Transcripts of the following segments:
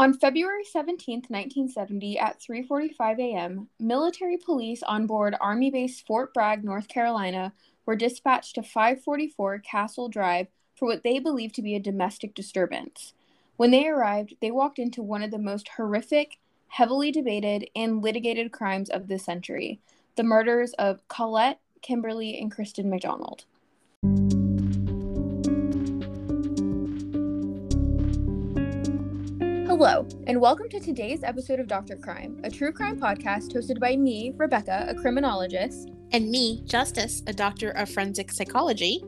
On February 17, 1970, at 3:45 a.m., military police on board Army Base Fort Bragg, North Carolina, were dispatched to 544 Castle Drive for what they believed to be a domestic disturbance. When they arrived, they walked into one of the most horrific, heavily debated, and litigated crimes of the century the murders of Colette, Kimberly, and Kristen MacDonald. Hello, and welcome to today's episode of Dr. Crime, a true crime podcast hosted by me, Rebecca, a criminologist, and me, Justice, a doctor of forensic psychology.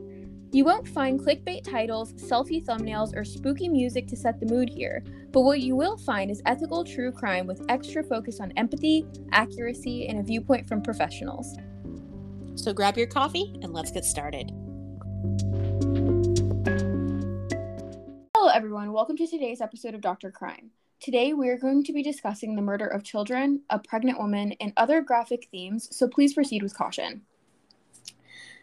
You won't find clickbait titles, selfie thumbnails, or spooky music to set the mood here, but what you will find is ethical true crime with extra focus on empathy, accuracy, and a viewpoint from professionals. So grab your coffee and let's get started. Everyone. Welcome to today's episode of Dr. Crime. Today, we are going to be discussing the murder of children, a pregnant woman, and other graphic themes, so please proceed with caution.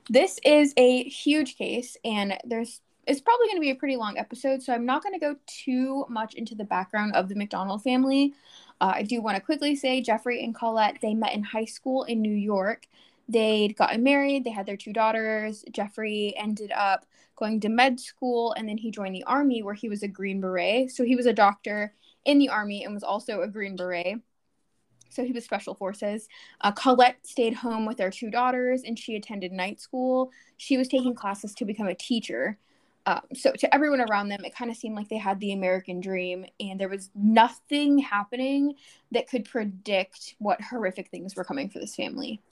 This is a huge case, and there's it's probably going to be a pretty long episode, so I'm not going to go too much into the background of the MacDonald family. Uh, I do want to quickly say Jeffrey and Colette they met in high school in New York. They'd gotten married, they had their two daughters. Jeffrey ended up going to med school and then he joined the army where he was a green beret. So he was a doctor in the army and was also a green beret. So he was special forces. Uh, colette stayed home with their two daughters and she attended night school. She was taking classes to become a teacher. Um, so to everyone around them it kind of seemed like they had the american dream and there was nothing happening that could predict what horrific things were coming for this family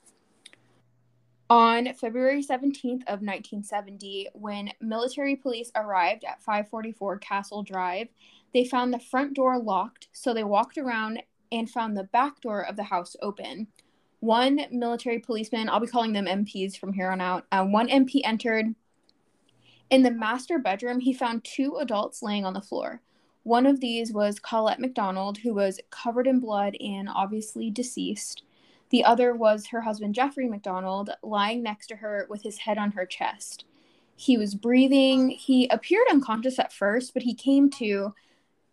on February 17th of 1970, when military police arrived at 544 Castle Drive, they found the front door locked, so they walked around and found the back door of the house open. One military policeman, I'll be calling them MPs from here on out, uh, one MP entered. In the master bedroom, he found two adults laying on the floor. One of these was Colette MacDonald, who was covered in blood and obviously deceased. The other was her husband, Jeffrey MacDonald, lying next to her with his head on her chest. He was breathing. He appeared unconscious at first, but he came to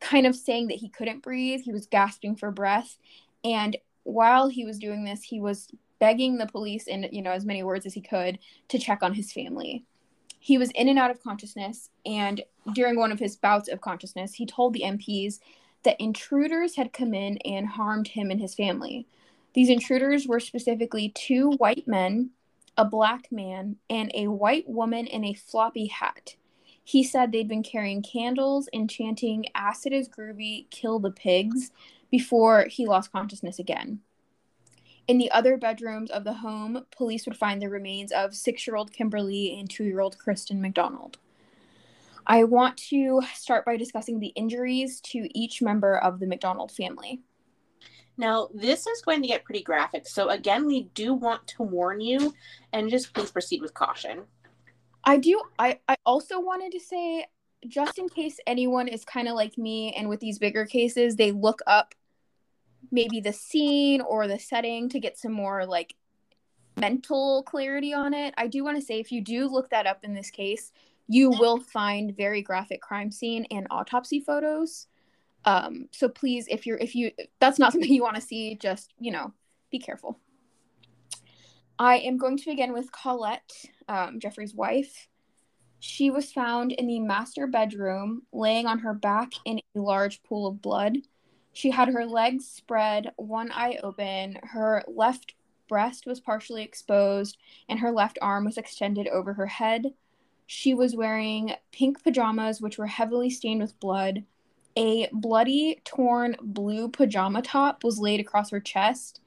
kind of saying that he couldn't breathe. He was gasping for breath. And while he was doing this, he was begging the police in, you know, as many words as he could to check on his family. He was in and out of consciousness, and during one of his bouts of consciousness, he told the MPs that intruders had come in and harmed him and his family. These intruders were specifically two white men, a black man, and a white woman in a floppy hat. He said they'd been carrying candles and chanting, Acid is groovy, kill the pigs, before he lost consciousness again. In the other bedrooms of the home, police would find the remains of six year old Kimberly and two year old Kristen MacDonald. I want to start by discussing the injuries to each member of the MacDonald family. Now, this is going to get pretty graphic. So, again, we do want to warn you and just please proceed with caution. I do. I, I also wanted to say, just in case anyone is kind of like me and with these bigger cases, they look up maybe the scene or the setting to get some more like mental clarity on it. I do want to say, if you do look that up in this case, you will find very graphic crime scene and autopsy photos. Um, so please, if you're if you that's not something you want to see, just you know, be careful. I am going to begin with Colette, um, Jeffrey's wife. She was found in the master bedroom, laying on her back in a large pool of blood. She had her legs spread, one eye open. Her left breast was partially exposed, and her left arm was extended over her head. She was wearing pink pajamas, which were heavily stained with blood. A bloody, torn blue pajama top was laid across her chest,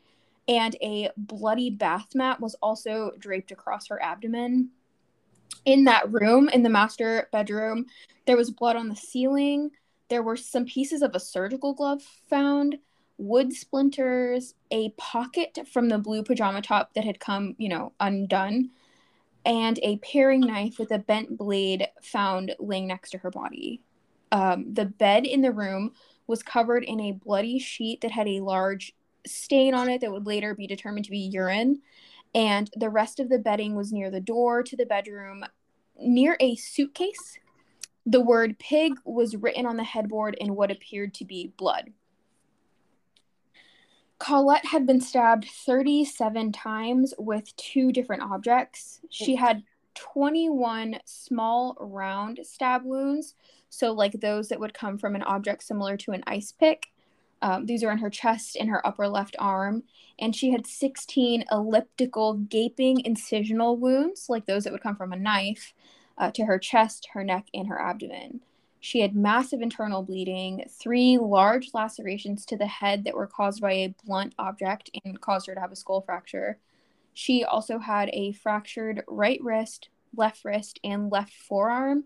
and a bloody bath mat was also draped across her abdomen. In that room, in the master bedroom, there was blood on the ceiling. There were some pieces of a surgical glove found, wood splinters, a pocket from the blue pajama top that had come, you know, undone, and a paring knife with a bent blade found laying next to her body um, the bed in the room was covered in a bloody sheet that had a large stain on it that would later be determined to be urine. And the rest of the bedding was near the door to the bedroom, near a suitcase The word pig was written on the headboard in what appeared to be blood. Colette had been stabbed 37 times with two different objects. She had 21 small round stab wounds, so like those that would come from an object similar to an ice pick. Um, these are in her chest and her upper left arm. And she had 16 elliptical gaping incisional wounds, like those that would come from a knife, uh, to her chest, her neck, and her abdomen. She had massive internal bleeding, three large lacerations to the head that were caused by a blunt object and caused her to have a skull fracture. She also had a fractured right wrist, left wrist, and left forearm.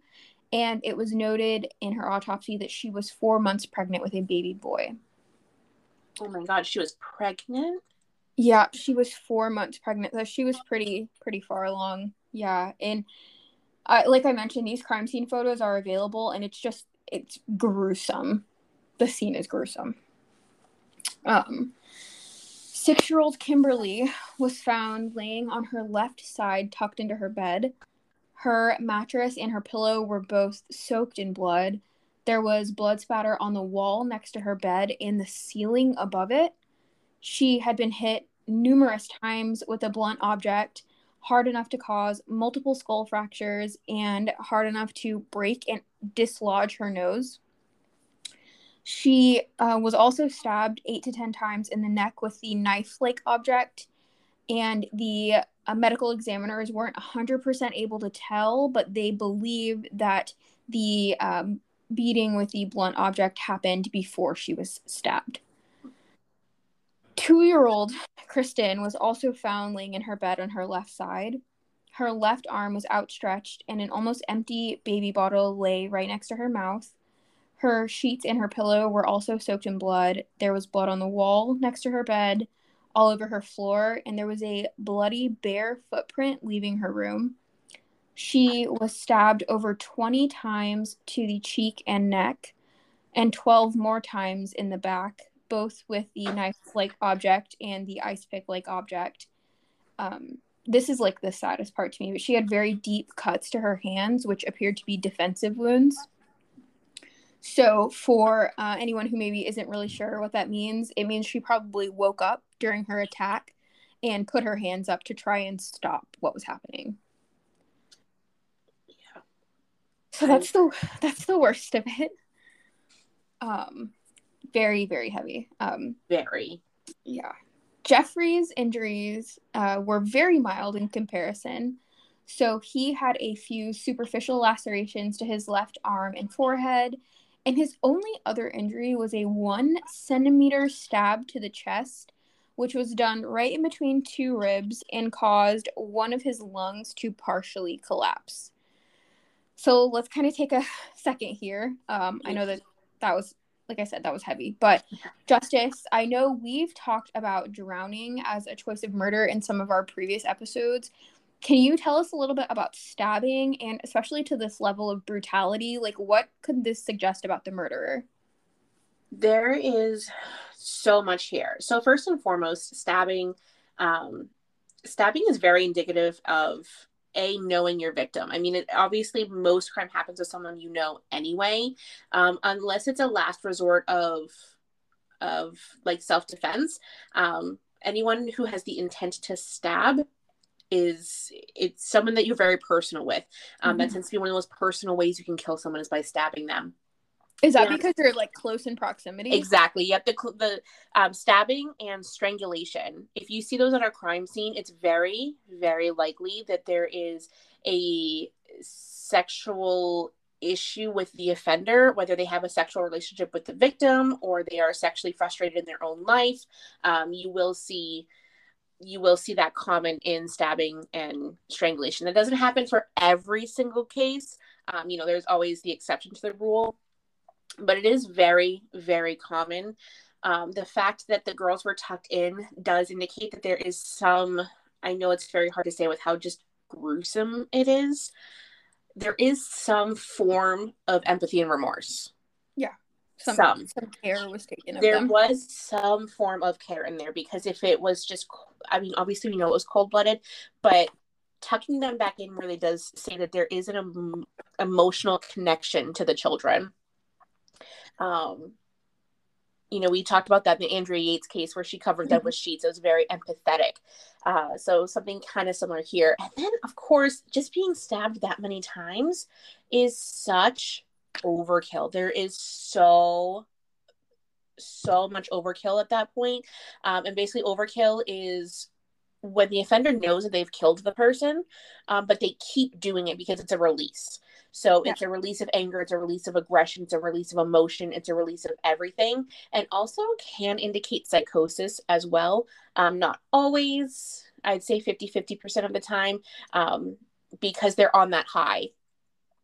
And it was noted in her autopsy that she was four months pregnant with a baby boy. Oh my god, she was pregnant? Yeah, she was four months pregnant. So she was pretty pretty far along. Yeah. And I like I mentioned, these crime scene photos are available and it's just it's gruesome. The scene is gruesome. Um six year old Kimberly was found laying on her left side, tucked into her bed. Her mattress and her pillow were both soaked in blood. There was blood spatter on the wall next to her bed and the ceiling above it. She had been hit numerous times with a blunt object, hard enough to cause multiple skull fractures and hard enough to break and dislodge her nose. She uh, was also stabbed eight to 10 times in the neck with the knife like object, and the uh, medical examiners weren't 100% able to tell, but they believe that the um, beating with the blunt object happened before she was stabbed. Two year old Kristen was also found laying in her bed on her left side. Her left arm was outstretched, and an almost empty baby bottle lay right next to her mouth. Her sheets and her pillow were also soaked in blood. There was blood on the wall next to her bed, all over her floor, and there was a bloody bare footprint leaving her room. She was stabbed over 20 times to the cheek and neck, and 12 more times in the back, both with the knife like object and the ice pick like object. Um, this is like the saddest part to me, but she had very deep cuts to her hands, which appeared to be defensive wounds. So, for uh, anyone who maybe isn't really sure what that means, it means she probably woke up during her attack and put her hands up to try and stop what was happening. Yeah. So that's the that's the worst of it. Um, very very heavy. Um, very. Yeah. Jeffrey's injuries uh, were very mild in comparison. So he had a few superficial lacerations to his left arm and forehead and his only other injury was a one centimeter stab to the chest, which was done right in between two ribs and caused one of his lungs to partially collapse. So let's kind of take a second here. Um, I know that that was, like I said, that was heavy, but Justice, I know we've talked about drowning as a choice of murder in some of our previous episodes. Can you tell us a little bit about stabbing and especially to this level of brutality? Like, what could this suggest about the murderer? There is so much here. So, first and foremost, stabbing. Um, stabbing is very indicative of a knowing your victim i mean it, obviously most crime happens with someone you know anyway um, unless it's a last resort of of like self-defense um, anyone who has the intent to stab is it's someone that you're very personal with. Um, mm-hmm. That tends to be one of the most personal ways you can kill someone is by stabbing them. Is that because they're like close in proximity? Exactly. Yep. The the um, stabbing and strangulation. If you see those on a crime scene, it's very very likely that there is a sexual issue with the offender, whether they have a sexual relationship with the victim or they are sexually frustrated in their own life. Um, you will see you will see that common in stabbing and strangulation. That doesn't happen for every single case. Um, you know, there's always the exception to the rule, but it is very, very common. Um, the fact that the girls were tucked in does indicate that there is some, I know it's very hard to say with how just gruesome it is. There is some form of empathy and remorse. Yeah some, some, some care was taken there them. was some form of care in there because if it was just i mean obviously we know it was cold-blooded but tucking them back in really does say that there is an em- emotional connection to the children. Um, you know, we talked about that in the Andrea Yates case where she covered them mm-hmm. with sheets. It was very empathetic. Uh, so something kind of similar here. And then, of course, just being stabbed that many times is such overkill. There is so so much overkill at that point. Um, and basically, overkill is when the offender knows that they've killed the person, um, but they keep doing it because it's a release. So yeah. it's a release of anger, it's a release of aggression, it's a release of emotion, it's a release of everything, and also can indicate psychosis as well. Um, not always, I'd say 50 50% of the time, um, because they're on that high.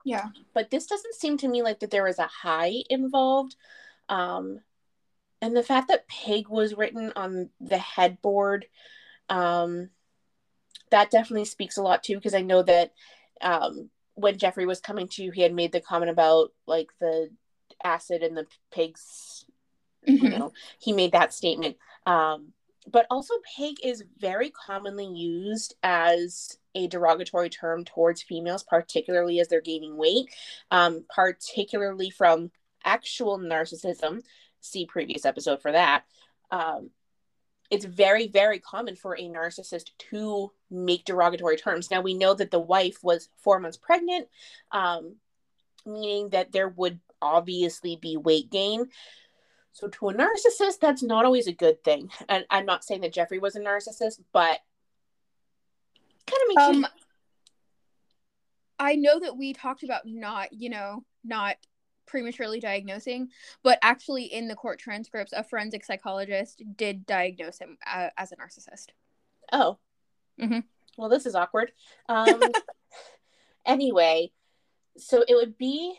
Yeah. But this doesn't seem to me like that there is a high involved. Um, and the fact that pig was written on the headboard um, that definitely speaks a lot too because i know that um, when jeffrey was coming to he had made the comment about like the acid and the pigs mm-hmm. you know he made that statement um, but also pig is very commonly used as a derogatory term towards females particularly as they're gaining weight um, particularly from actual narcissism see previous episode for that. Um, it's very, very common for a narcissist to make derogatory terms. Now, we know that the wife was four months pregnant, um, meaning that there would obviously be weight gain. So, to a narcissist, that's not always a good thing. And I'm not saying that Jeffrey was a narcissist, but kind of makes um, you... I know that we talked about not, you know, not prematurely diagnosing, but actually in the court transcripts, a forensic psychologist did diagnose him uh, as a narcissist. Oh. Mm-hmm. Well, this is awkward. Um, anyway, so it would be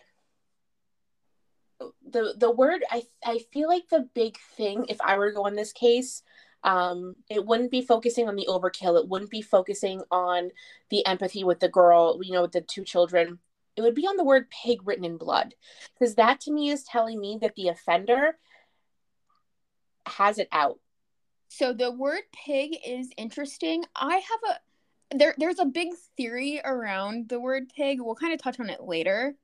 the the word I I feel like the big thing if I were to go on this case um it wouldn't be focusing on the overkill it wouldn't be focusing on the empathy with the girl you know with the two children it would be on the word pig written in blood because that to me is telling me that the offender has it out. So the word pig is interesting. I have a there there's a big theory around the word pig. We'll kind of touch on it later.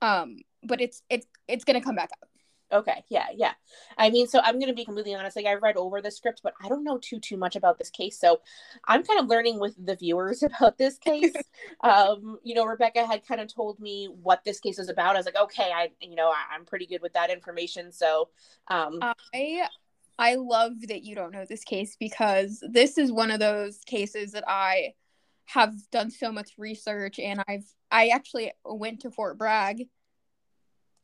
Um but it's it's it's gonna come back up Okay, yeah, yeah. I mean, so I'm going to be completely honest. Like, I read over the script, but I don't know too too much about this case. So I'm kind of learning with the viewers about this case. um, you know, Rebecca had kind of told me what this case was about. I was like, okay, I, you know, I, am pretty good with that information. So, um, I, I love that you don't know this case because this is one of those cases that I have done so much research and I've, I actually went to Fort Bragg.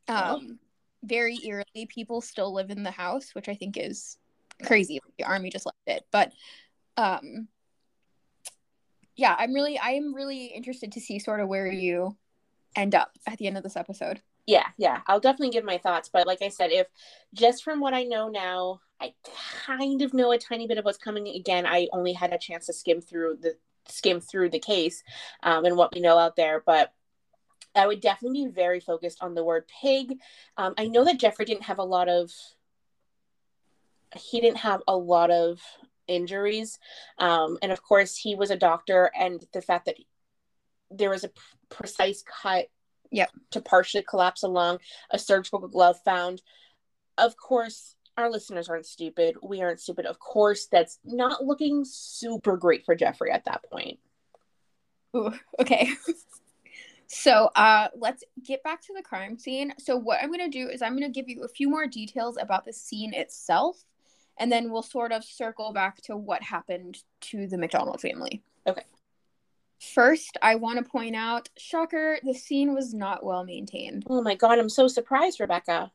Oh. Um. Oh very eerily, people still live in the house, which I think is crazy. The army just left it, but um, yeah, I'm really, I am really interested to see sort of where you end up at the end of this episode. Yeah, yeah, I'll definitely give my thoughts. But like I said, if just from what I know now, I kind of know a tiny bit of what's coming. Again, I only had a chance to skim through the skim through the case um, and what we know out there, but I would definitely be very focused on the word pig. Um, I know that Jeffrey didn't have a lot of he didn't have a lot of injuries, um, and of course he was a doctor, and the fact that there was a p- precise cut yep. to partially collapse along a surgical glove found. Of course, our listeners aren't stupid. We aren't stupid. Of course, that's not looking super great for Jeffrey at that point. Ooh, okay. So uh, let's get back to the crime scene. So what I'm going to do is I'm going to give you a few more details about the scene itself, and then we'll sort of circle back to what happened to the MacDonald family. Okay. First, I want to point out, shocker, the scene was not well maintained. Oh my god, I'm so surprised, Rebecca.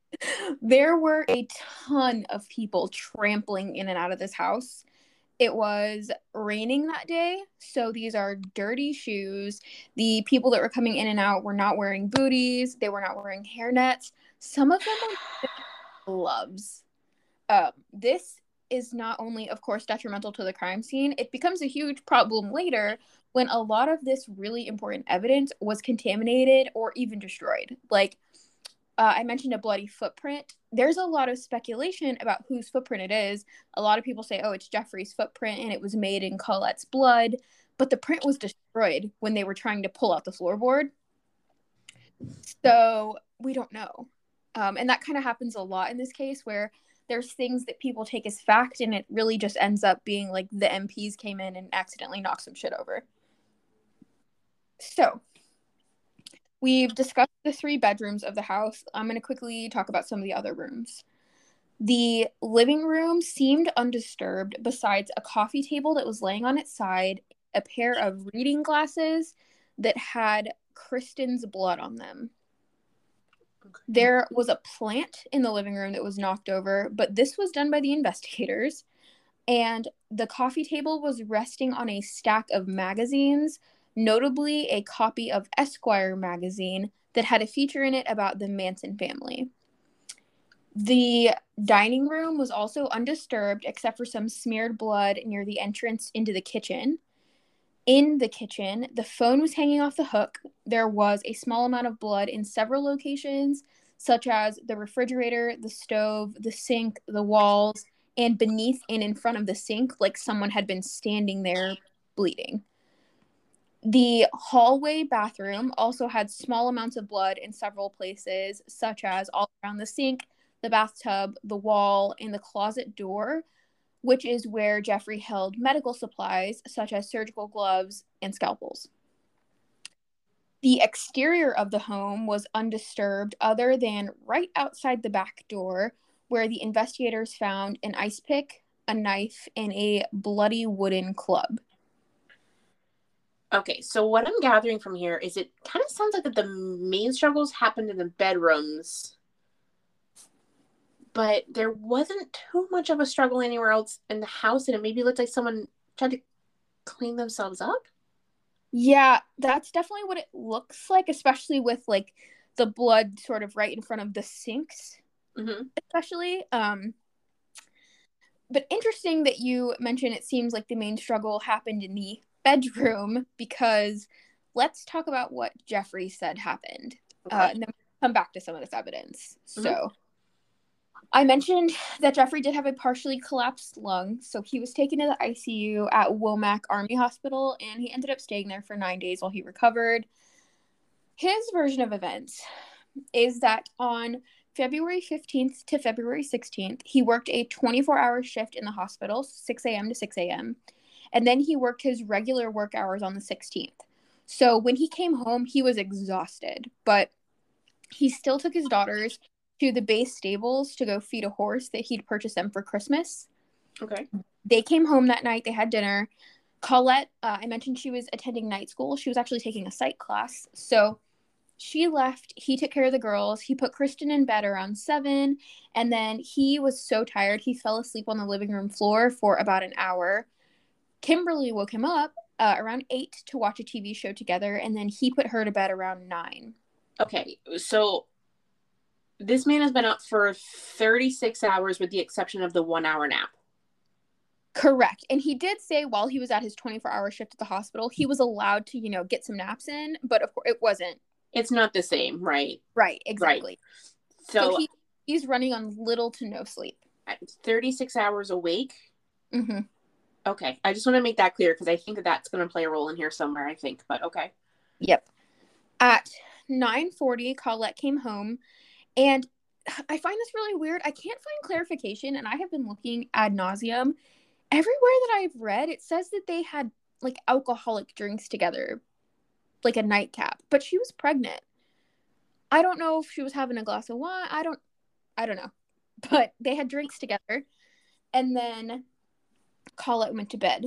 there were a ton of people trampling in and out of this house it was raining that day so these are dirty shoes. The people that were coming in and out were not wearing booties they were not wearing hairnets. Some of them were gloves. Um, this is not only of course detrimental to the crime scene it becomes a huge problem later when a lot of this really important evidence was contaminated or even destroyed. Like uh, I mentioned a bloody footprint. There's a lot of speculation about whose footprint it is. A lot of people say, oh, it's Jeffrey's footprint and it was made in Colette's blood. but the print was destroyed when they were trying to pull out the floorboard. So we don't know. Um, and that kind of happens a lot in this case where there's things that people take as fact and it really just ends up being like the MPs came in and accidentally knocked some shit over. So we've discussed the three bedrooms of the house. I'm going to quickly talk about some of the other rooms. The living room seemed undisturbed, besides a coffee table that was laying on its side, a pair of reading glasses that had Kristen's blood on them. Okay. There was a plant in the living room that was knocked over, but this was done by the investigators. And the coffee table was resting on a stack of magazines, notably a copy of Esquire magazine that had a feature in it about the Manson family. The dining room was also undisturbed except for some smeared blood near the entrance into the kitchen. In the kitchen, the phone was hanging off the hook. There was a small amount of blood in several locations, such as the refrigerator, the stove, the sink, the walls, and beneath and in front of the sink, like someone had been standing there bleeding. The hallway bathroom also had small amounts of blood in several places, such as all around the sink, the bathtub, the wall, and the closet door, which is where Jeffrey held medical supplies such as surgical gloves and scalpels. The exterior of the home was undisturbed, other than right outside the back door, where the investigators found an ice pick, a knife, and a bloody wooden club. Okay, so what I'm gathering from here is it kind of sounds like that the main struggles happened in the bedrooms but there wasn't too much of a struggle anywhere else in the house, and it maybe looked like someone tried to clean themselves up. Yeah, that's definitely what it looks like, especially with like the blood sort of right in front of the sinks, mm-hmm. especially. Um, but interesting that you mentioned it seems like the main struggle happened in the bedroom because let's talk about what Jeffrey said happened. Okay. Uh, and then come back to some of this evidence. Mm-hmm. So I mentioned that Jeffrey did have a partially collapsed lung, so he was taken to the ICU at Womack Army Hospital and he ended up staying there for nine days while he recovered. His version of events is that on February 15th to February 16th, he worked a 24 hour shift in the hospital, 6 a.m. to 6 a.m., and then he worked his regular work hours on the 16th. So when he came home, he was exhausted, but he still took his daughters to the base stables to go feed a horse that he'd purchased them for Christmas. Okay. They came home that night. They had dinner. Colette, uh, I mentioned she was attending night school. She was actually taking a psych class. So she left. He took care of the girls. He put Kristen in bed around seven. And then he was so tired, he fell asleep on the living room floor for about an hour. Kimberly woke him up uh, around eight to watch a TV show together. And then he put her to bed around nine. Okay. So this man has been up for 36 hours with the exception of the one hour nap. Correct. And he did say while he was at his 24 hour shift at the hospital, he was allowed to, you know, get some naps in, but of course it wasn't. It's not the same, right? Right, exactly. Right. So, so he, he's running on little to no sleep. 36 hours awake? Mm-hmm. Okay. I just want to make that clear because I think that that's going to play a role in here somewhere, I think, but okay. Yep. At 9:40, Colette came home and I find this really weird. I can't find clarification, and I have been looking ad nauseum. Everywhere that I've read, it says that they had like alcoholic drinks together, like a nightcap, but she was pregnant. I don't know if she was having a glass of wine. I don't, I don't know, but they had drinks together, and then Colette went to bed.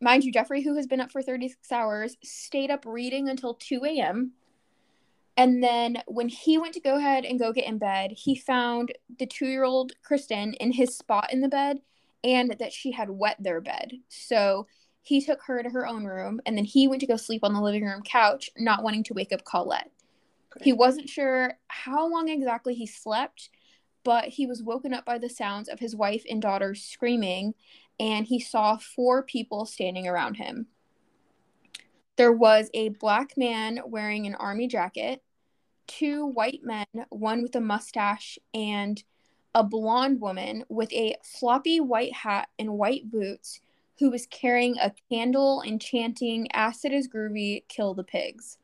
Mind you, Jeffrey, who has been up for 36 hours, stayed up reading until 2 a.m. And then when he went to go ahead and go get in bed, he found the two year old Kristen in his spot in the bed and that she had wet their bed. So he took her to her own room and then he went to go sleep on the living room couch, not wanting to wake up Colette. He wasn't sure how long exactly he slept, but he was woken up by the sounds of his wife and daughter screaming, and he saw four people standing around him. There was a black man wearing an army jacket, two white men, one with a mustache, and a blonde woman with a floppy white hat and white boots, who was carrying a candle and chanting, Acid is groovy, kill the pigs.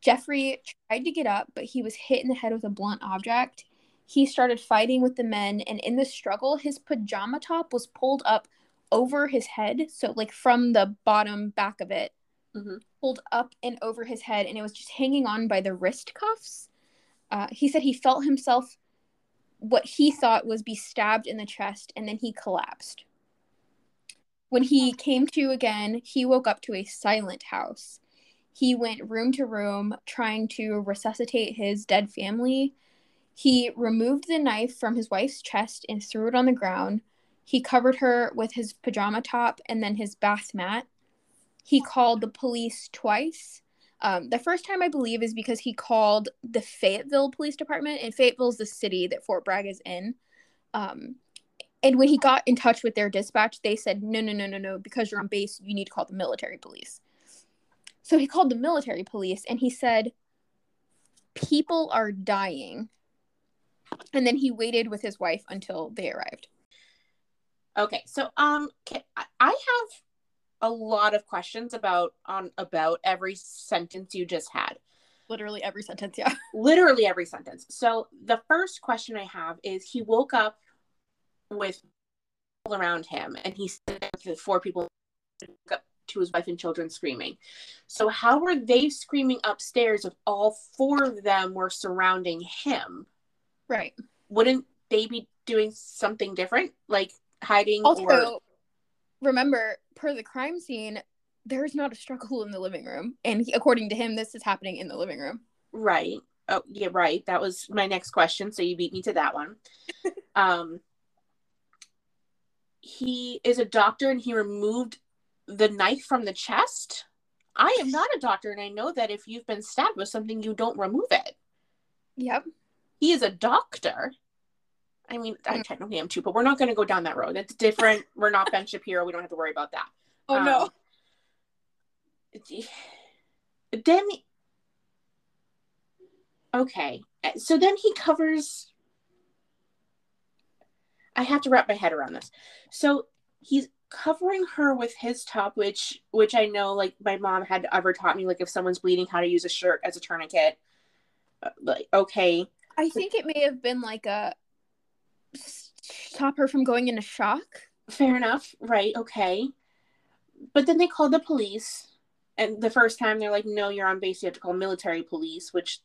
Jeffrey tried to get up, but he was hit in the head with a blunt object. He started fighting with the men, and in the struggle, his pajama top was pulled up over his head. So, like from the bottom back of it, mm-hmm. pulled up and over his head, and it was just hanging on by the wrist cuffs. Uh, he said he felt himself what he thought was be stabbed in the chest, and then he collapsed. When he came to again, he woke up to a silent house. He went room to room trying to resuscitate his dead family. He removed the knife from his wife's chest and threw it on the ground. He covered her with his pajama top and then his bath mat. He called the police twice. Um, the first time I believe is because he called the Fayetteville Police Department, and Fayetteville is the city that Fort Bragg is in. Um, and when he got in touch with their dispatch, they said, no, no, no, no, no, because you're on base, you need to call the military police. So he called the military police and he said, people are dying. And then he waited with his wife until they arrived. Okay, so um, I have a lot of questions about on about every sentence you just had. Literally every sentence, yeah. Literally every sentence. So the first question I have is he woke up with people around him and he said the four people up to his wife and children screaming. So how were they screaming upstairs if all four of them were surrounding him? Right. Wouldn't they be doing something different? Like hiding also, or remember, per the crime scene, there's not a struggle in the living room. And he, according to him, this is happening in the living room. Right. Oh, yeah, right. That was my next question. So you beat me to that one. um, he is a doctor and he removed the knife from the chest. I am not a doctor, and I know that if you've been stabbed with something, you don't remove it. Yep. He is a doctor. I mean, I mm. technically am too, but we're not going to go down that road. It's different. we're not Ben Shapiro. We don't have to worry about that. Oh um, no. Then, okay, so then he covers. I have to wrap my head around this. So he's covering her with his top, which which I know like my mom had ever taught me, like if someone's bleeding, how to use a shirt as a tourniquet. Uh, like okay. I think it may have been like a stop her from going into shock. Fair enough. Right. Okay. But then they called the police. And the first time they're like, no, you're on base. You have to call military police, which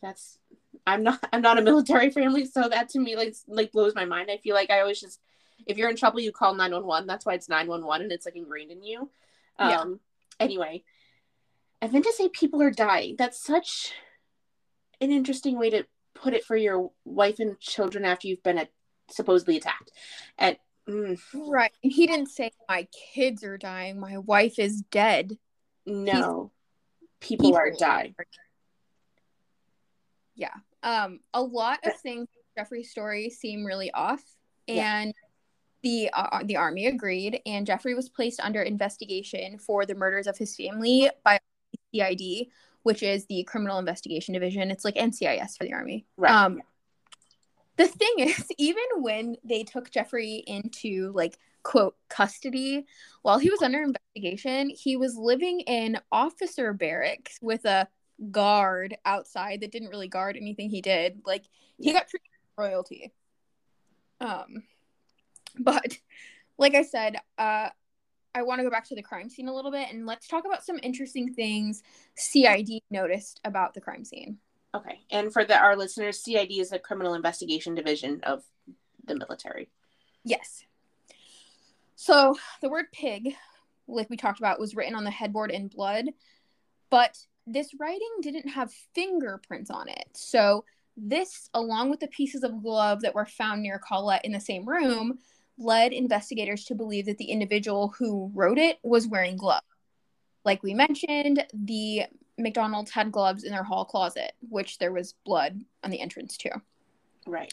that's I'm not I'm not a military family, so that to me like like blows my mind. I feel like I always just if you're in trouble, you call 911. That's why it's 911 and it's like ingrained in you. Um yeah. anyway. And then to say people are dying, that's such an interesting way to put it for your wife and children after you've been supposedly attacked. And mm, right, and he didn't say my kids are dying. My wife is dead. No, people, people, are dying. Yeah, um, a lot of things Jeffrey's story seem really off, and. Yeah. The, uh, the army agreed, and Jeffrey was placed under investigation for the murders of his family by CID, which is the Criminal Investigation Division. It's like NCIS for the Army. Right. Um, the thing is, even when they took Jeffrey into like quote custody while he was under investigation, he was living in officer barracks with a guard outside that didn't really guard anything he did. Like he got treated royalty. Um, but like I said, uh, I want to go back to the crime scene a little bit and let's talk about some interesting things CID noticed about the crime scene. Okay. And for the, our listeners, CID is the Criminal Investigation Division of the military. Yes. So the word pig, like we talked about, was written on the headboard in blood, but this writing didn't have fingerprints on it. So this, along with the pieces of glove that were found near Colette in the same room, led investigators to believe that the individual who wrote it was wearing gloves. Like we mentioned, the MacDonald's had gloves in their hall closet, which there was blood on the entrance to. Right.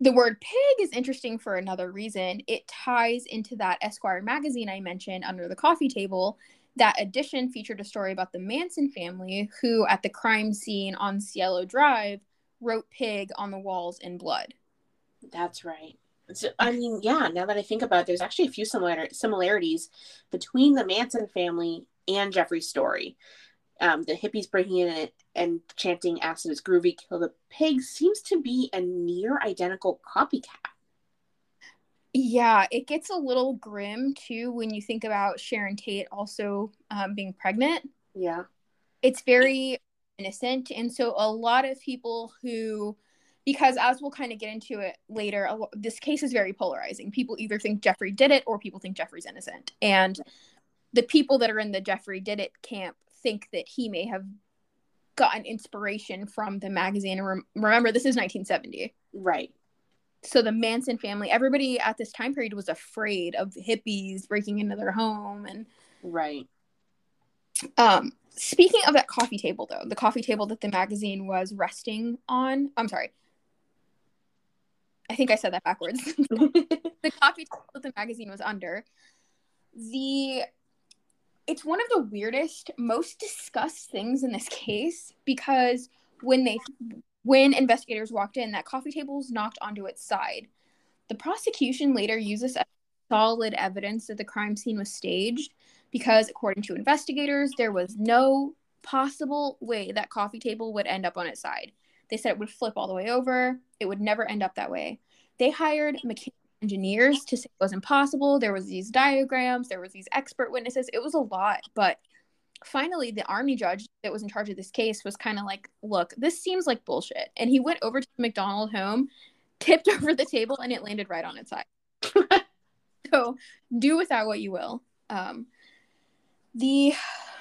The word pig is interesting for another reason. It ties into that Esquire magazine I mentioned under the coffee table. That edition featured a story about the Manson family who, at the crime scene on Cielo Drive, wrote pig on the walls in blood. That's right. So, I mean, yeah, now that I think about it, there's actually a few similar similarities between the Manson family and Jeffrey's story. Um, the hippies breaking in and chanting acid is groovy, kill the pigs seems to be a near identical copycat. Yeah, it gets a little grim too when you think about Sharon Tate also um, being pregnant. Yeah. It's very innocent. And so a lot of people who, because as we'll kind of get into it later, this case is very polarizing. People either think Jeffrey did it or people think Jeffrey's innocent. And the people that are in the Jeffrey did it camp think that he may have gotten inspiration from the magazine. And remember, this is 1970. Right. So the Manson family, everybody at this time period was afraid of hippies breaking into their home and right. Um, speaking of that coffee table though, the coffee table that the magazine was resting on, I'm sorry. I think I said that backwards. the coffee table that the magazine was under. The it's one of the weirdest, most discussed things in this case because when they when investigators walked in, that coffee table was knocked onto its side. The prosecution later used this as solid evidence that the crime scene was staged because, according to investigators, there was no possible way that coffee table would end up on its side. They said it would flip all the way over. It would never end up that way. They hired mechanical engineers to say it was impossible. There was these diagrams, there was these expert witnesses. It was a lot, but finally the army judge that was in charge of this case was kind of like, "Look, this seems like bullshit." And he went over to the MacDonald home, tipped over the table and it landed right on its side. so, do with that what you will. Um, the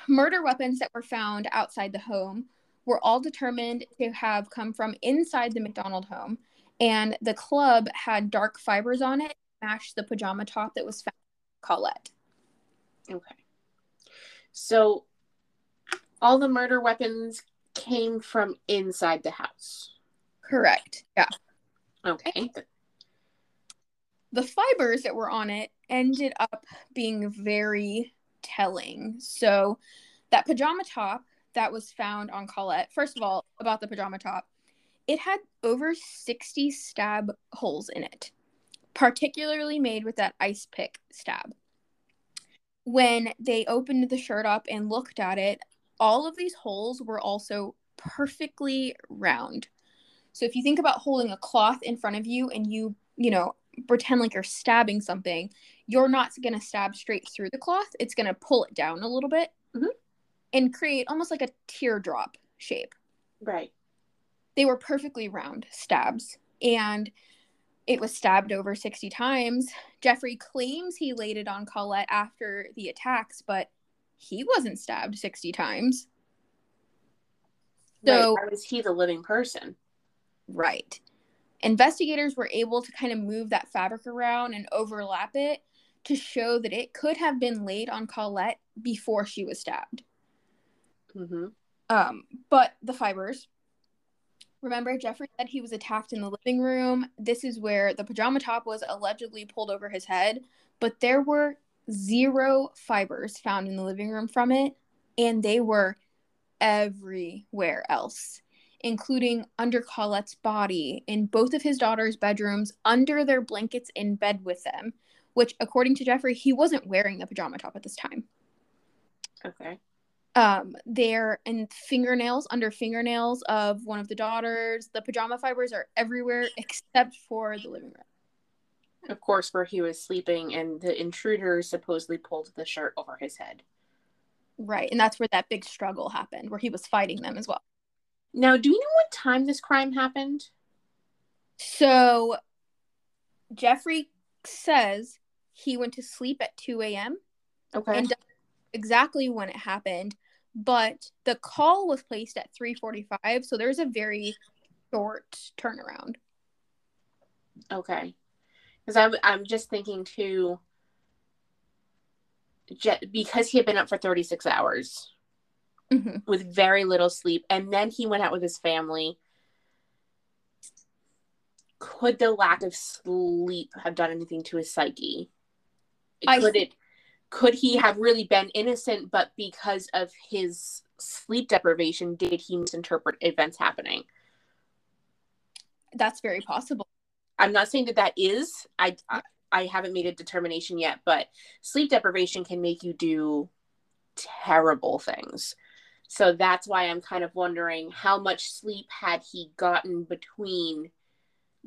murder weapons that were found outside the home were all determined to have come from inside the MacDonald home and the club had dark fibers on it, matched the pajama top that was found Colette. Okay. So all the murder weapons came from inside the house. Correct. Yeah. Okay. The fibers that were on it ended up being very telling. So that pajama top that was found on Colette, first of all, about the pajama top, it had over 60 stab holes in it, particularly made with that ice pick stab. When they opened the shirt up and looked at it, all of these holes were also perfectly round. So if you think about holding a cloth in front of you and you, you know, pretend like you're stabbing something, you're not going to stab straight through the cloth. It's going to pull it down a little bit mm-hmm. And create almost like a teardrop shape. Right they were perfectly round stabs and it was stabbed over 60 times. Jeffrey claims he laid it on Colette after the attacks, but he wasn't stabbed 60 times. So right. was he the living person? Right. Investigators were able to kind of move that fabric around and overlap it to show that it could have been laid on Colette before she was stabbed. Mm-hmm. Um, but the fibers Remember, Jeffrey said he was attacked in the living room. This is where the pajama top was allegedly pulled over his head, but there were zero fibers found in the living room from it, and they were everywhere else, including under Colette's body, in both of his daughter's bedrooms, under their blankets in bed with them, which, according to Jeffrey, he wasn't wearing the pajama top at this time. Okay um there and fingernails under fingernails of one of the daughters. The pajama fibers are everywhere except for the living room. Of course where he was sleeping and the intruder supposedly pulled the shirt over his head. Right and that's where that big struggle happened where he was fighting them as well. Now do you know what time this crime happened? So jeffrey says he went to sleep at 2 a.m okay. and exactly when it happened but the call was placed at 3:45, so there's a very short turnaround. Okay, because I'm I'm just thinking too. Because he had been up for 36 hours mm-hmm. with very little sleep, and then he went out with his family. Could the lack of sleep have done anything to his psyche? Could I, it could he have really been innocent, but because of his sleep deprivation, did he misinterpret events happening? That's very possible. I'm not saying that that is. I, I I haven't made a determination yet, but sleep deprivation can make you do terrible things. So that's why I'm kind of wondering how much sleep had he gotten between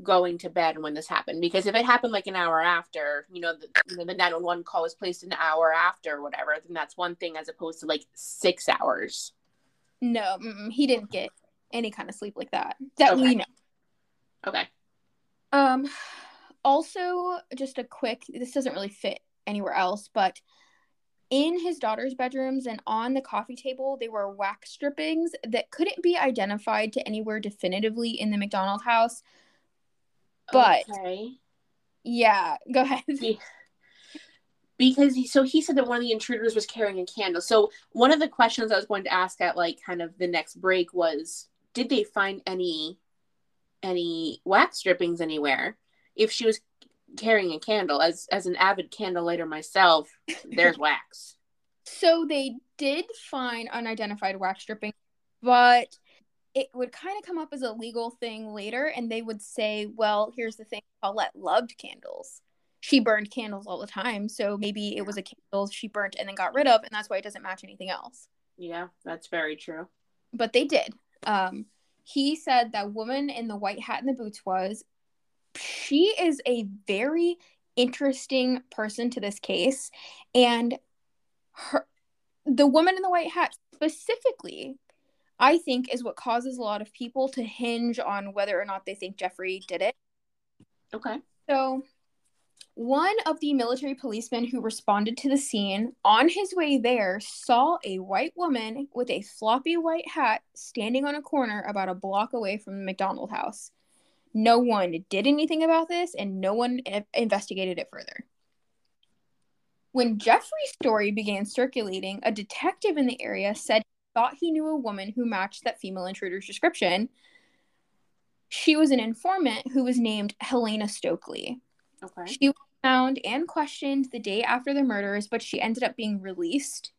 going to bed when this happened because if it happened like an hour after you know the, the 911 call was placed an hour after or whatever then that's one thing as opposed to like six hours. No he didn't get any kind of sleep like that that okay. we know. Okay. Um also just a quick this doesn't really fit anywhere else but in his daughter's bedrooms and on the coffee table there were wax strippings that couldn't be identified to anywhere definitively in the MacDonald house but okay. yeah, go ahead. Because he, so he said that one of the intruders was carrying a candle. So one of the questions I was going to ask at like kind of the next break was, did they find any any wax strippings anywhere? If she was carrying a candle, as as an avid candle lighter myself, there's wax. So they did find unidentified wax stripping, but it would kind of come up as a legal thing later and they would say well here's the thing paulette loved candles. She burned candles all the time so maybe it was a candle she burnt and then got rid of and that's why it doesn't match anything else. Yeah that's very true. But they did. Um he said that woman in the white hat and the boots was she is a very interesting person to this case and her the woman in the white hat specifically I think is what causes a lot of people to hinge on whether or not they think Jeffrey did it. Okay. So, one of the military policemen who responded to the scene on his way there saw a white woman with a floppy white hat standing on a corner about a block away from the MacDonald house. No one did anything about this and no one investigated it further. When Jeffrey's story began circulating, a detective in the area said thought he knew a woman who matched that female intruder's description. She was an informant who was named Helena Stoeckley. Okay. She was found and questioned the day after the murders, but she ended up being released.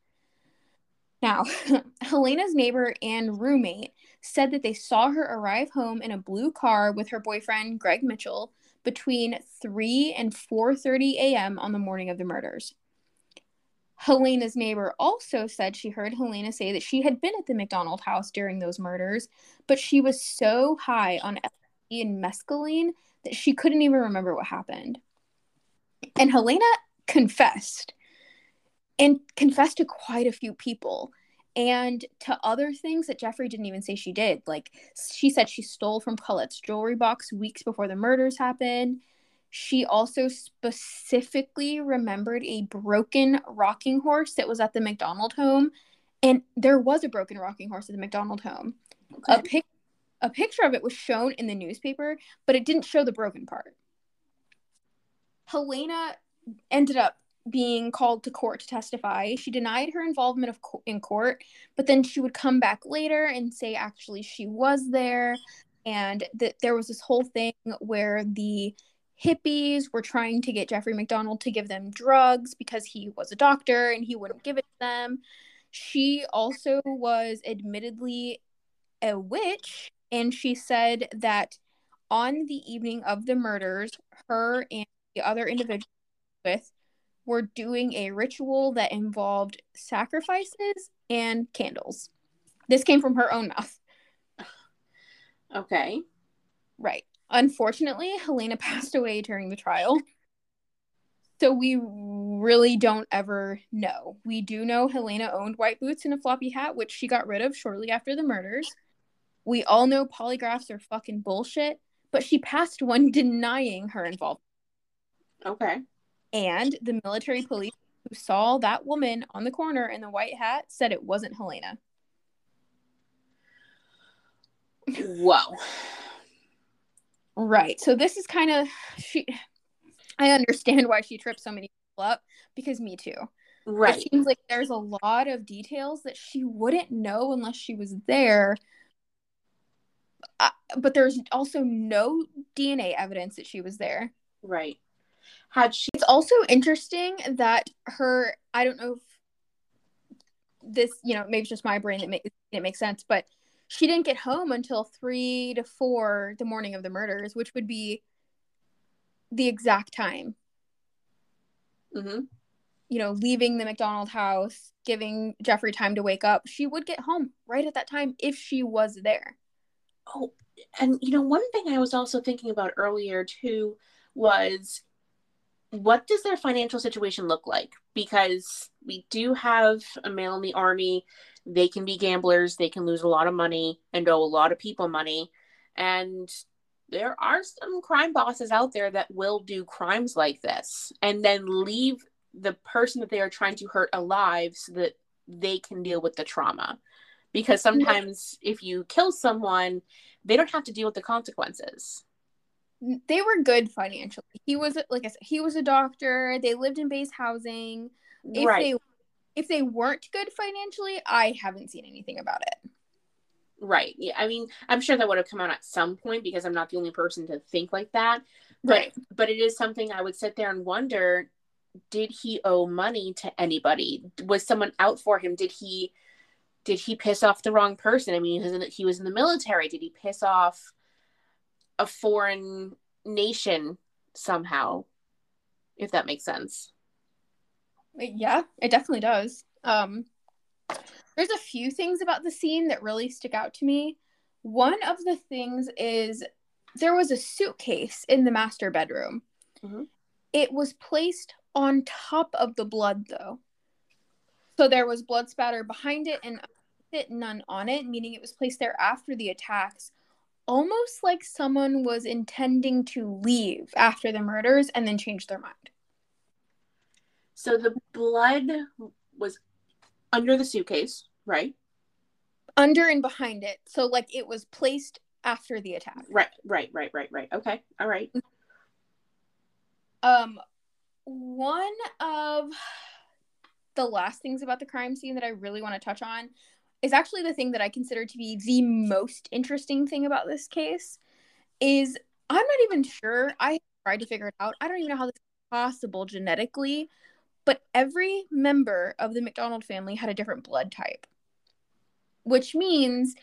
Now, Helena's neighbor and roommate said that they saw her arrive home in a blue car with her boyfriend Greg Mitchell between 3 and 4:30 a.m. on the morning of the murders. Helena's neighbor also said she heard Helena say that she had been at the MacDonald house during those murders, but she was so high on LSD and mescaline that she couldn't even remember what happened. And Helena confessed and confessed to quite a few people and to other things that Jeffrey didn't even say she did. Like she said she stole from Colette's jewelry box weeks before the murders happened. She also specifically remembered a broken rocking horse that was at the MacDonald home. And there was a broken rocking horse at the MacDonald home. Okay. A, pic- a picture of it was shown in the newspaper, but it didn't show the broken part. Helena ended up being called to court to testify. She denied her involvement of co- in court, but then she would come back later and say actually she was there and that there was this whole thing where the hippies were trying to get Jeffrey MacDonald to give them drugs because he was a doctor and he wouldn't give it to them. She also was admittedly a witch, and she said that on the evening of the murders, her and the other individuals with were doing a ritual that involved sacrifices and candles. This came from her own mouth. Okay. Right. Unfortunately, Helena passed away during the trial. So we really don't ever know. We do know Helena owned white boots and a floppy hat, which she got rid of shortly after the murders. We all know polygraphs are fucking bullshit, but she passed one denying her involvement. Okay. And the military police who saw that woman on the corner in the white hat said it wasn't Helena. Whoa. Right. So this is kind of she I understand why she trips so many people up because me too. Right. It seems like there's a lot of details that she wouldn't know unless she was there. Uh, but there's also no DNA evidence that she was there. Right. Had she It's also interesting that her I don't know if this, you know, maybe it's just my brain that makes it makes sense, but she didn't get home until three to four the morning of the murders, which would be the exact time. Mm-hmm. You know, leaving the MacDonald house, giving Jeffrey time to wake up. She would get home right at that time if she was there. Oh, and you know, one thing I was also thinking about earlier too was what does their financial situation look like? Because we do have a male in the army. They can be gamblers, they can lose a lot of money and owe a lot of people money. And there are some crime bosses out there that will do crimes like this and then leave the person that they are trying to hurt alive so that they can deal with the trauma. Because sometimes if you kill someone, they don't have to deal with the consequences. They were good financially. He was like I said, he was a doctor. They lived in base housing. If right. they if they weren't good financially, I haven't seen anything about it. Right. Yeah. I mean, I'm sure that would have come out at some point because I'm not the only person to think like that. But Right. but it is something I would sit there and wonder, did he owe money to anybody? Was someone out for him? Did he did he piss off the wrong person? I mean, he was in the, he was in the military. Did he piss off a foreign nation somehow? If that makes sense. Yeah, it definitely does. Um, there's a few things about the scene that really stick out to me. One of the things is there was a suitcase in the master bedroom. Mhm. It was placed on top of the blood, though. So there was blood spatter behind it and it, none on it, meaning it was placed there after the attacks, almost like someone was intending to leave after the murders and then change their mind. So the blood was under the suitcase, right? under and behind it. So like it was placed after the attack. Right, right, right, right, right. Okay. All right. Um one of the last things about the crime scene that I really want to touch on is actually the thing that I consider to be the most interesting thing about this case is I'm not even sure. I tried to figure it out. I don't even know how this is possible genetically, but every member of the MacDonald family had a different blood type. Which means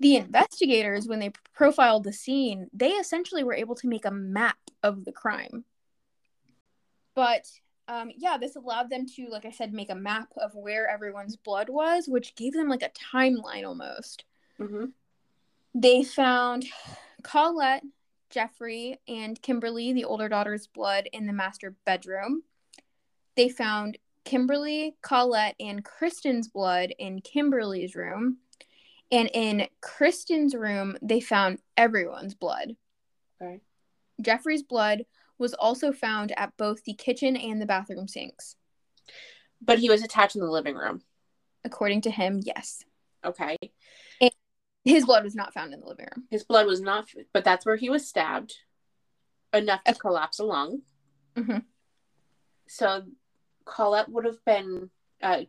the investigators when they profiled the scene, they essentially were able to make a map of the crime. But um, yeah, this allowed them to, like I said, make a map of where everyone's blood was, which gave them like a timeline almost. Mm-hmm. They found Colette, Jeffrey, and Kimberly, the older daughter's blood in the master bedroom. They found Kimberly, Colette, and Kristen's blood in Kimberly's room. And in Kristen's room, they found everyone's blood. Okay. Jeffrey's blood was also found at both the kitchen and the bathroom sinks. But he was attached in the living room. According to him, yes. Okay. His blood was not found in the living room. His blood was not, but that's where he was stabbed enough to collapse a lung. Mhm. So Colette would have been. Uh,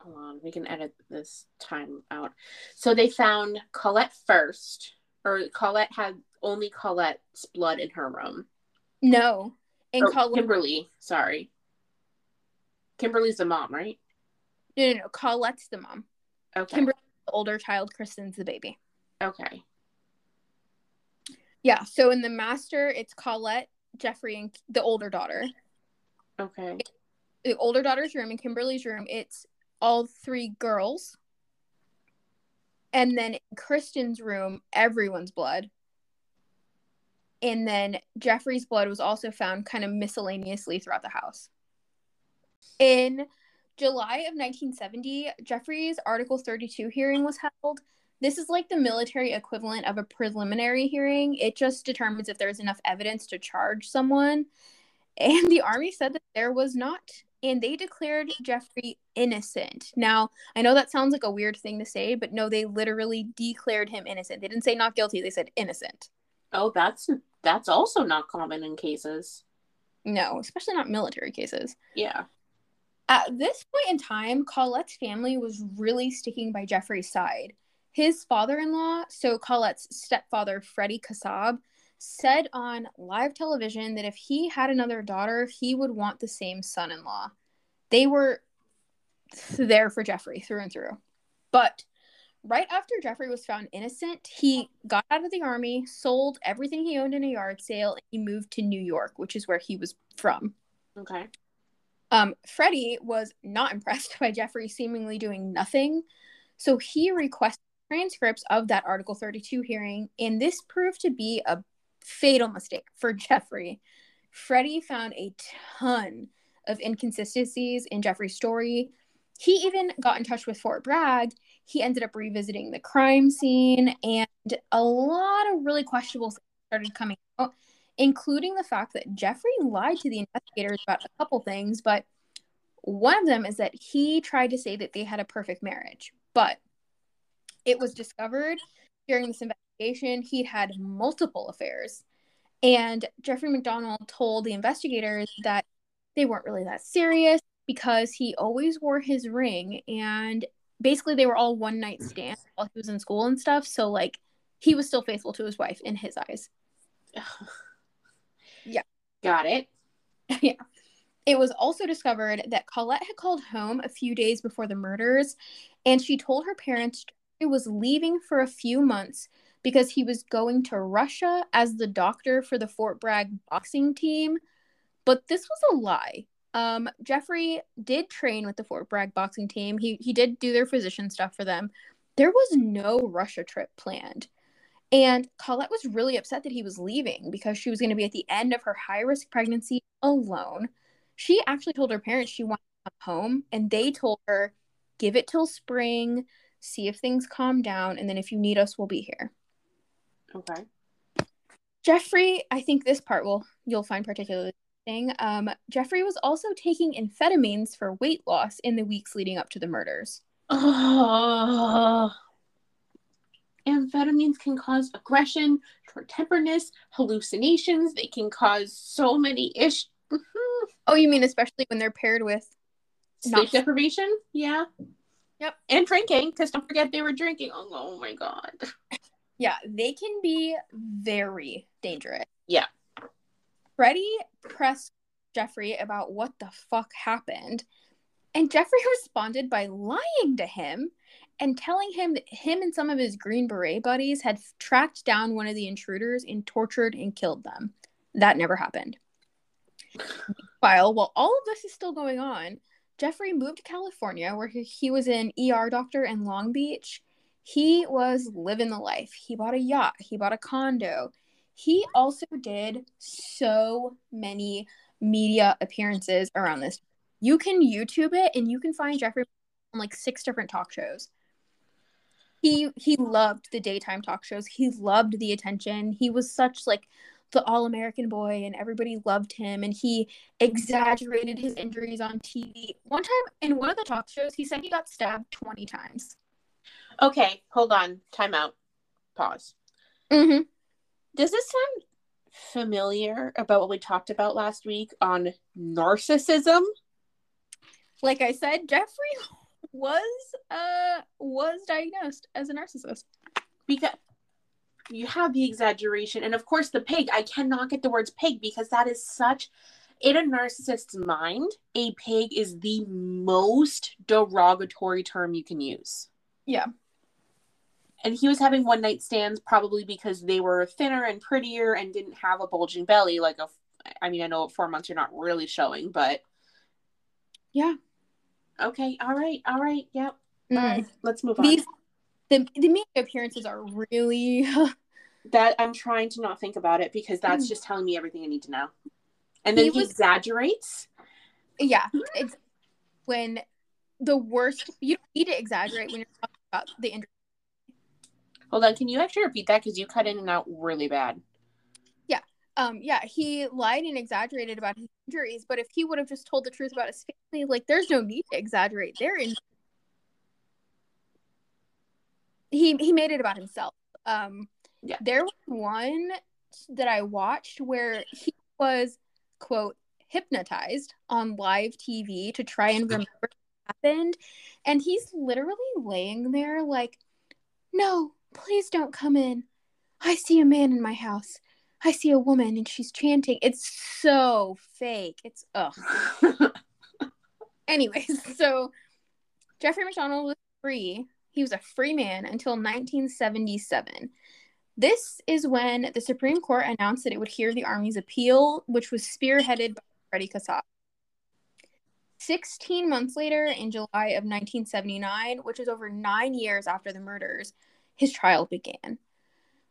hold on, we can edit this time out. So they found Colette first, or Colette had only Colette's blood in her room. No. And Or Colette, Kimberly, sorry. Kimberly's the mom, right? no, no, no. Colette's the mom. Okay. Kimberly's the older child. Kristen's the baby. okay. Yeah. So in the master, it's Colette, Jeffrey, and the older daughter. Okay. The older daughter's room and Kimberly's room, it's all three girls. And then in Kristen's room, everyone's blood. And then Jeffrey's blood was also found kind of miscellaneously throughout the house. In July of 1970, Jeffrey's Article 32 hearing was held. This is like the military equivalent of a preliminary hearing. It just determines if there's enough evidence to charge someone. And the Army said that there was not. And they declared Jeffrey innocent. Now, I know that sounds like a weird thing to say, but no, they literally declared him innocent. They didn't say not guilty, they said innocent. Oh, that's that's also not common in cases. No, especially not military cases. Yeah. At this point in time, Colette's family was really sticking by Jeffrey's side. His father in law, so Colette's stepfather, Freddie Kassab, said on live television that if he had another daughter, he would want the same son in law. They were there for Jeffrey through and through. But right after Jeffrey was found innocent, he got out of the army, sold everything he owned in a yard sale, and he moved to New York, which is where he was from. Okay. Um, Freddie was not impressed by Jeffrey seemingly doing nothing, so he requested transcripts of that Article 32 hearing, and this proved to be a fatal mistake for Jeffrey. Freddie found a ton of inconsistencies in Jeffrey's story. He even got in touch with Fort Bragg. He ended up revisiting the crime scene, and a lot of really questionable things started coming out, including the fact that Jeffrey lied to the investigators about a couple things. But one of them is that he tried to say that they had a perfect marriage, but it was discovered during this investigation he'd had multiple affairs. And Jeffrey MacDonald told the investigators that they weren't really that serious because he always wore his ring and basically they were all one night stands while he was in school and stuff. So like he was still faithful to his wife in his eyes. yeah. Got it. yeah. It was also discovered that Colette had called home a few days before the murders and she told her parents was leaving for a few months because he was going to Russia as the doctor for the Fort Bragg boxing team. But this was a lie. Um, Jeffrey did train with the Fort Bragg boxing team. He he did do their physician stuff for them. There was no Russia trip planned. And Colette was really upset that he was leaving because she was going to be at the end of her high risk pregnancy alone. She actually told her parents she wanted to come home, and they told her, give it till spring see if things calm down, and then if you need us, we'll be here. Okay. Jeffrey, I think this part will you'll find particularly interesting. Um, Jeffrey was also taking amphetamines for weight loss in the weeks leading up to the murders. Oh. Amphetamines can cause aggression, short temperedness, hallucinations. They can cause so many ish. oh, you mean especially when they're paired with sleep not- deprivation? Yeah. Yep. And drinking, because don't forget they were drinking. Oh, oh my god. Yeah, they can be very dangerous. Yeah. Freddie pressed Jeffrey about what the fuck happened. And Jeffrey responded by lying to him and telling him that him and some of his Green Beret buddies had tracked down one of the intruders and tortured and killed them. That never happened. While while all of this is still going on, Jeffrey moved to California where he, was an ER doctor in Long Beach. He was living the life. He bought a yacht, he bought a condo. He also did so many media appearances around this. You can YouTube it and you can find Jeffrey on like six different talk shows. He he loved the daytime talk shows. He loved the attention. He was such like the all American boy and everybody loved him and he exaggerated his injuries on TV. One time in one of the talk shows, he said he got stabbed 20 times. Okay, hold on. Time out. Pause. Mm-hmm. Does this sound familiar about what we talked about last week on narcissism? Like I said, Jeffrey was uh was diagnosed as a narcissist. Because you have the exaggeration. And of course the pig i cannot get the words pig because that is such in a narcissist's mind a pig is the most derogatory term you can use. Yeah. And he was having one night stands probably because they were thinner and prettier and didn't have a bulging belly like a i mean i know at four months you're not really showing but yeah. Okay all right all right yep. Mm. let's move on. These the the media appearances are really that I'm trying to not think about it because that's mm. just telling me everything I need to know. And then he, he was, exaggerates. Yeah, it's when the worst. You don't need to exaggerate when you're talking about the injury. Hold on, can you actually repeat that because you cut in and out really bad? Yeah, um, yeah, he lied and exaggerated about his injuries, but if he would have just told the truth about his family, like, there's no need to exaggerate. They're in he he made it about himself. Um, yeah. There was one that I watched where he was quote hypnotized on live TV to try and remember what happened, and he's literally laying there like, "No, please don't come in. I see a man in my house. I see a woman, and she's chanting. It's so fake. It's ugh." Anyways, so Jeffrey MacDonald was free He was a free man until 1977. This is when the Supreme Court announced that it would hear the Army's appeal, which was spearheaded by Freddie Kassab. 16 months later, in July of 1979, which was over nine years after the murders, his trial began.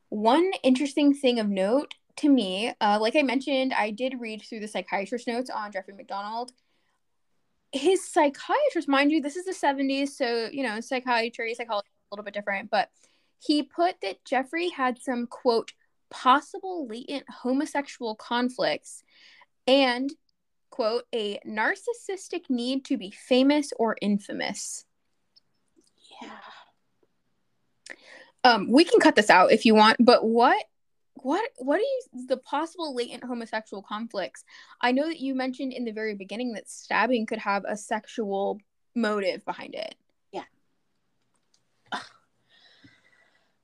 One interesting thing of note to me, uh, like I mentioned, I did read through the psychiatrist notes on Jeffrey MacDonald. His psychiatrist, mind you, this is the 70s, so, you know, psychiatry, psychology, a little bit different, but he put that Jeffrey had some, quote, possible latent homosexual conflicts and quote, a narcissistic need to be famous or infamous. Yeah. Um, we can cut this out if you want, but what what what are you the possible latent homosexual conflicts? I know that you mentioned in the very beginning that stabbing could have a sexual motive behind it. Yeah.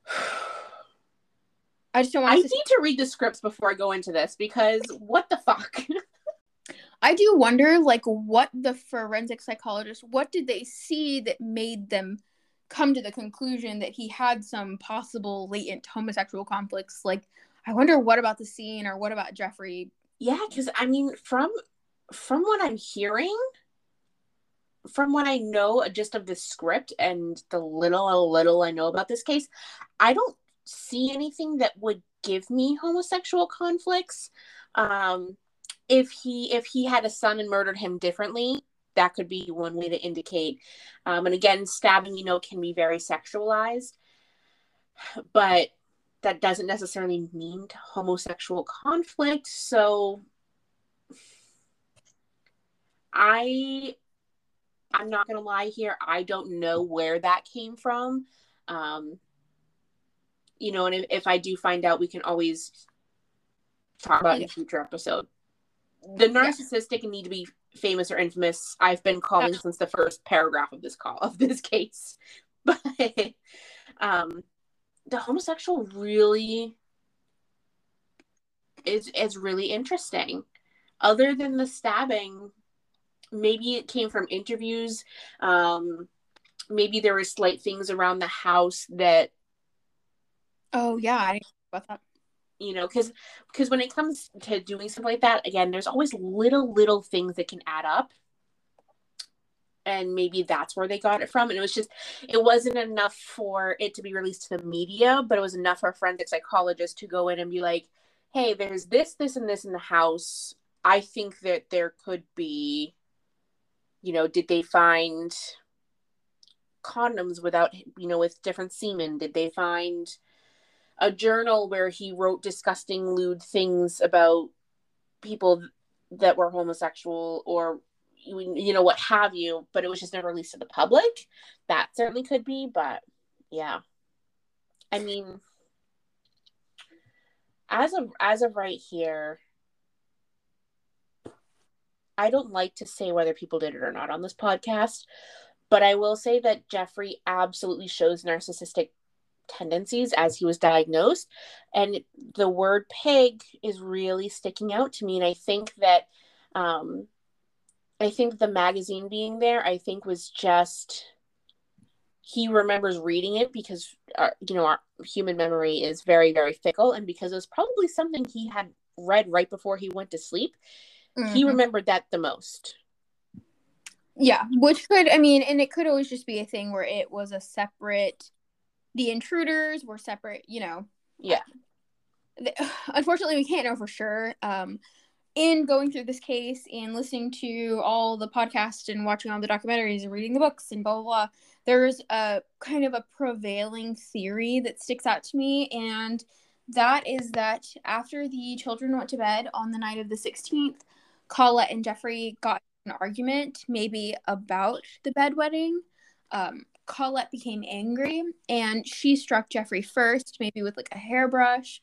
I just don't want I to need to read the scripts before I go into this because what the fuck? I do wonder, like, what the forensic psychologist, what did they see that made them come to the conclusion that he had some possible latent homosexual conflicts? Like, I wonder what about the scene or what about Jeffrey? Yeah, because I mean, from from what I'm hearing, from what I know just of the script and the little little I know about this case, I don't see anything that would give me homosexual conflicts. Um, if he if he had a son and murdered him differently that could be one way to indicate um, and again stabbing you know can be very sexualized but that doesn't necessarily mean homosexual conflict so i i'm not gonna lie here i don't know where that came from. Um you know and if, if i do find out we can always talk about in a future episode. The narcissistic need to be famous or infamous i've been calling since the first paragraph of this call of this case. But um the homosexual really is is really interesting. Other than the stabbing maybe it came from interviews um maybe there were slight things around the house that oh yeah i about that. You know because because when it comes to doing something like that again there's always little little things that can add up. And maybe that's where they got it from. And it was just it wasn't enough for it to be released to the media but it was enough for a forensic psychologist to go in and be like hey there's this this and this in the house. I think that there could be you know did they find condoms without you know with different semen? Did they find a journal where he wrote disgusting lewd things about people that were homosexual or you know what have you but it was just never released to the public? That certainly could be but yeah. I mean as of as of right here i don't like to say whether people did it or not on this podcast but i will say that jeffrey absolutely shows narcissistic tendencies as he was diagnosed. And the word pig is really sticking out to me. And I think that, um, I think the magazine being there, I think was just, he remembers reading it because, our, uh, you know, our human memory is very, very fickle. And because it was probably something he had read right before he went to sleep, mm-hmm. he remembered that the most. Yeah, which could, I mean, and it could always just be a thing where it was a separate the intruders were separate, you know. Yeah. Unfortunately, we can't know for sure. Um, in going through this case and listening to all the podcasts and watching all the documentaries and reading the books and blah blah blah, there's a kind of a prevailing theory that sticks out to me, and that is that after the children went to bed on the night of the 16th, Colette and Jeffrey got an argument, maybe about the bedwetting. Um, Colette became angry and she struck Jeffrey first, maybe with like a hairbrush.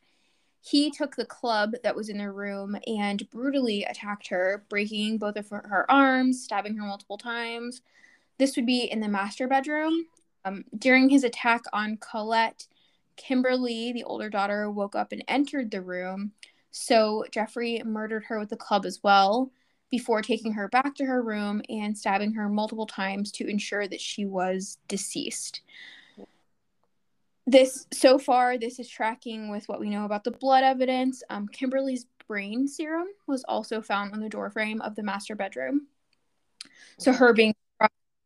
He took the club that was in their room and brutally attacked her, breaking both of her, her arms, stabbing her multiple times. This would be in the master bedroom. Um, during his attack on Colette, Kimberly, the older daughter, woke up and entered the room. So Jeffrey murdered her with the club as well before taking her back to her room and stabbing her multiple times to ensure that she was deceased. this so far this is tracking with what we know about the blood evidence. Um, kimberly's brain serum was also found on the doorframe of the master bedroom. So her being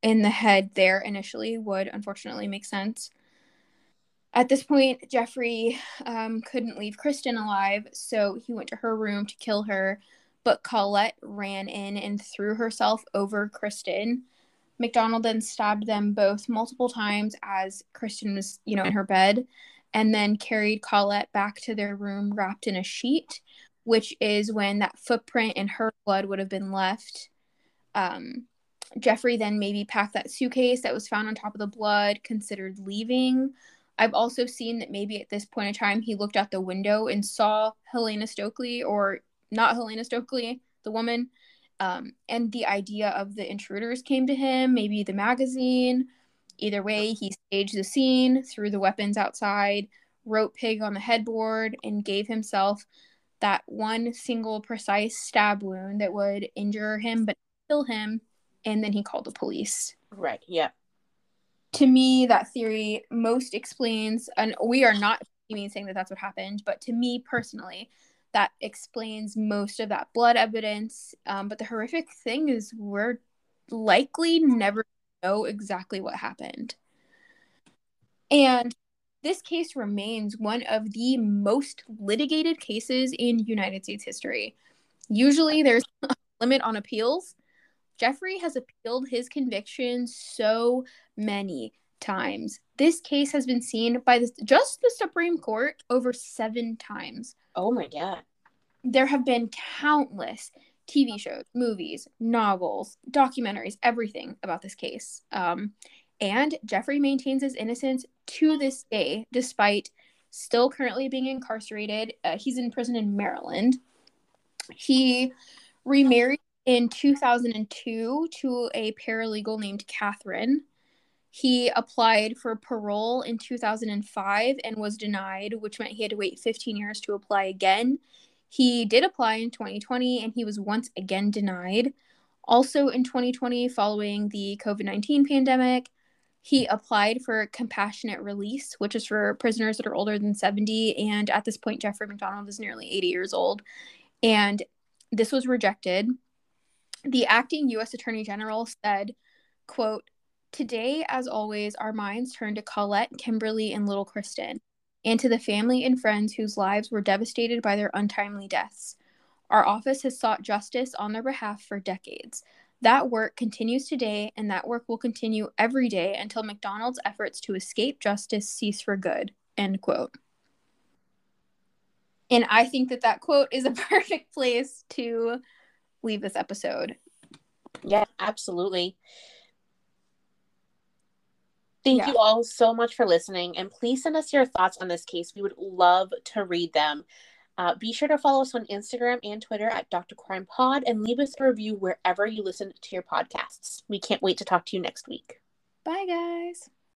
in the head there initially would unfortunately make sense at this point jeffrey um, couldn't leave kristen alive so he went to her room to kill her but colette ran in and threw herself over kristen MacDonald then stabbed them both multiple times as Kristen was, you know, in her bed, and then carried Colette back to their room wrapped in a sheet, which is when that footprint in her blood would have been left. Um, Jeffrey then maybe packed that suitcase that was found on top of the blood, considered leaving. I've also seen that maybe at this point in time he looked out the window and saw Helena Stoeckley, or not Helena Stoeckley, the woman, um, and the idea of the intruders came to him, maybe the magazine. Either way, he staged the scene, threw the weapons outside, wrote pig on the headboard, and gave himself that one single precise stab wound that would injure him but kill him. And then he called the police. Right. Yeah. To me, that theory most explains, and we are not even saying that that's what happened, but to me personally, that explains most of that blood evidence. Um, but the horrific thing is, we're likely never know exactly what happened. And this case remains one of the most litigated cases in United States history. Usually there's a limit on appeals. Jeffrey has appealed his conviction so many times. This case has been seen by the, just the Supreme Court over seven times. Oh my god. There have been countless TV shows, movies, novels, documentaries, everything about this case. Um, and Jeffrey maintains his innocence to this day, despite still currently being incarcerated. Uh, he's in prison in Maryland. He remarried in 2002 to a paralegal named Catherine. He applied for parole in 2005 and was denied, which meant he had to wait 15 years to apply again. He did apply in 2020 and he was once again denied. Also in 2020, following the COVID 19 pandemic, he applied for compassionate release, which is for prisoners that are older than 70. And at this point, Jeffrey MacDonald is nearly 80 years old. And this was rejected. The acting U.S. Attorney General said, quote, Today, as always, our minds turn to Colette, Kimberly, and little Kristen and to the family and friends whose lives were devastated by their untimely deaths. Our office has sought justice on their behalf for decades. That work continues today, and that work will continue every day until MacDonald's efforts to escape justice cease for good. End quote. And I think that that quote is a perfect place to leave this episode. Yeah, absolutely. Thank yeah. you all so much for listening. And please send us your thoughts on this case. We would love to read them. Uh, be sure to follow us on Instagram and Twitter at Dr. Crime Pod and leave us a review wherever you listen to your podcasts. We can't wait to talk to you next week. Bye, guys.